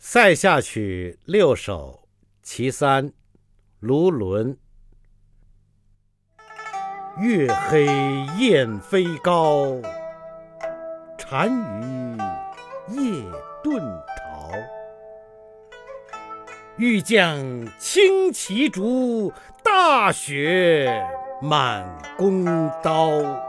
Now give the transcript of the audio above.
塞下曲六首其三卢纶。月黑雁飞高单于夜遁逃。欲将轻骑逐大雪满弓刀。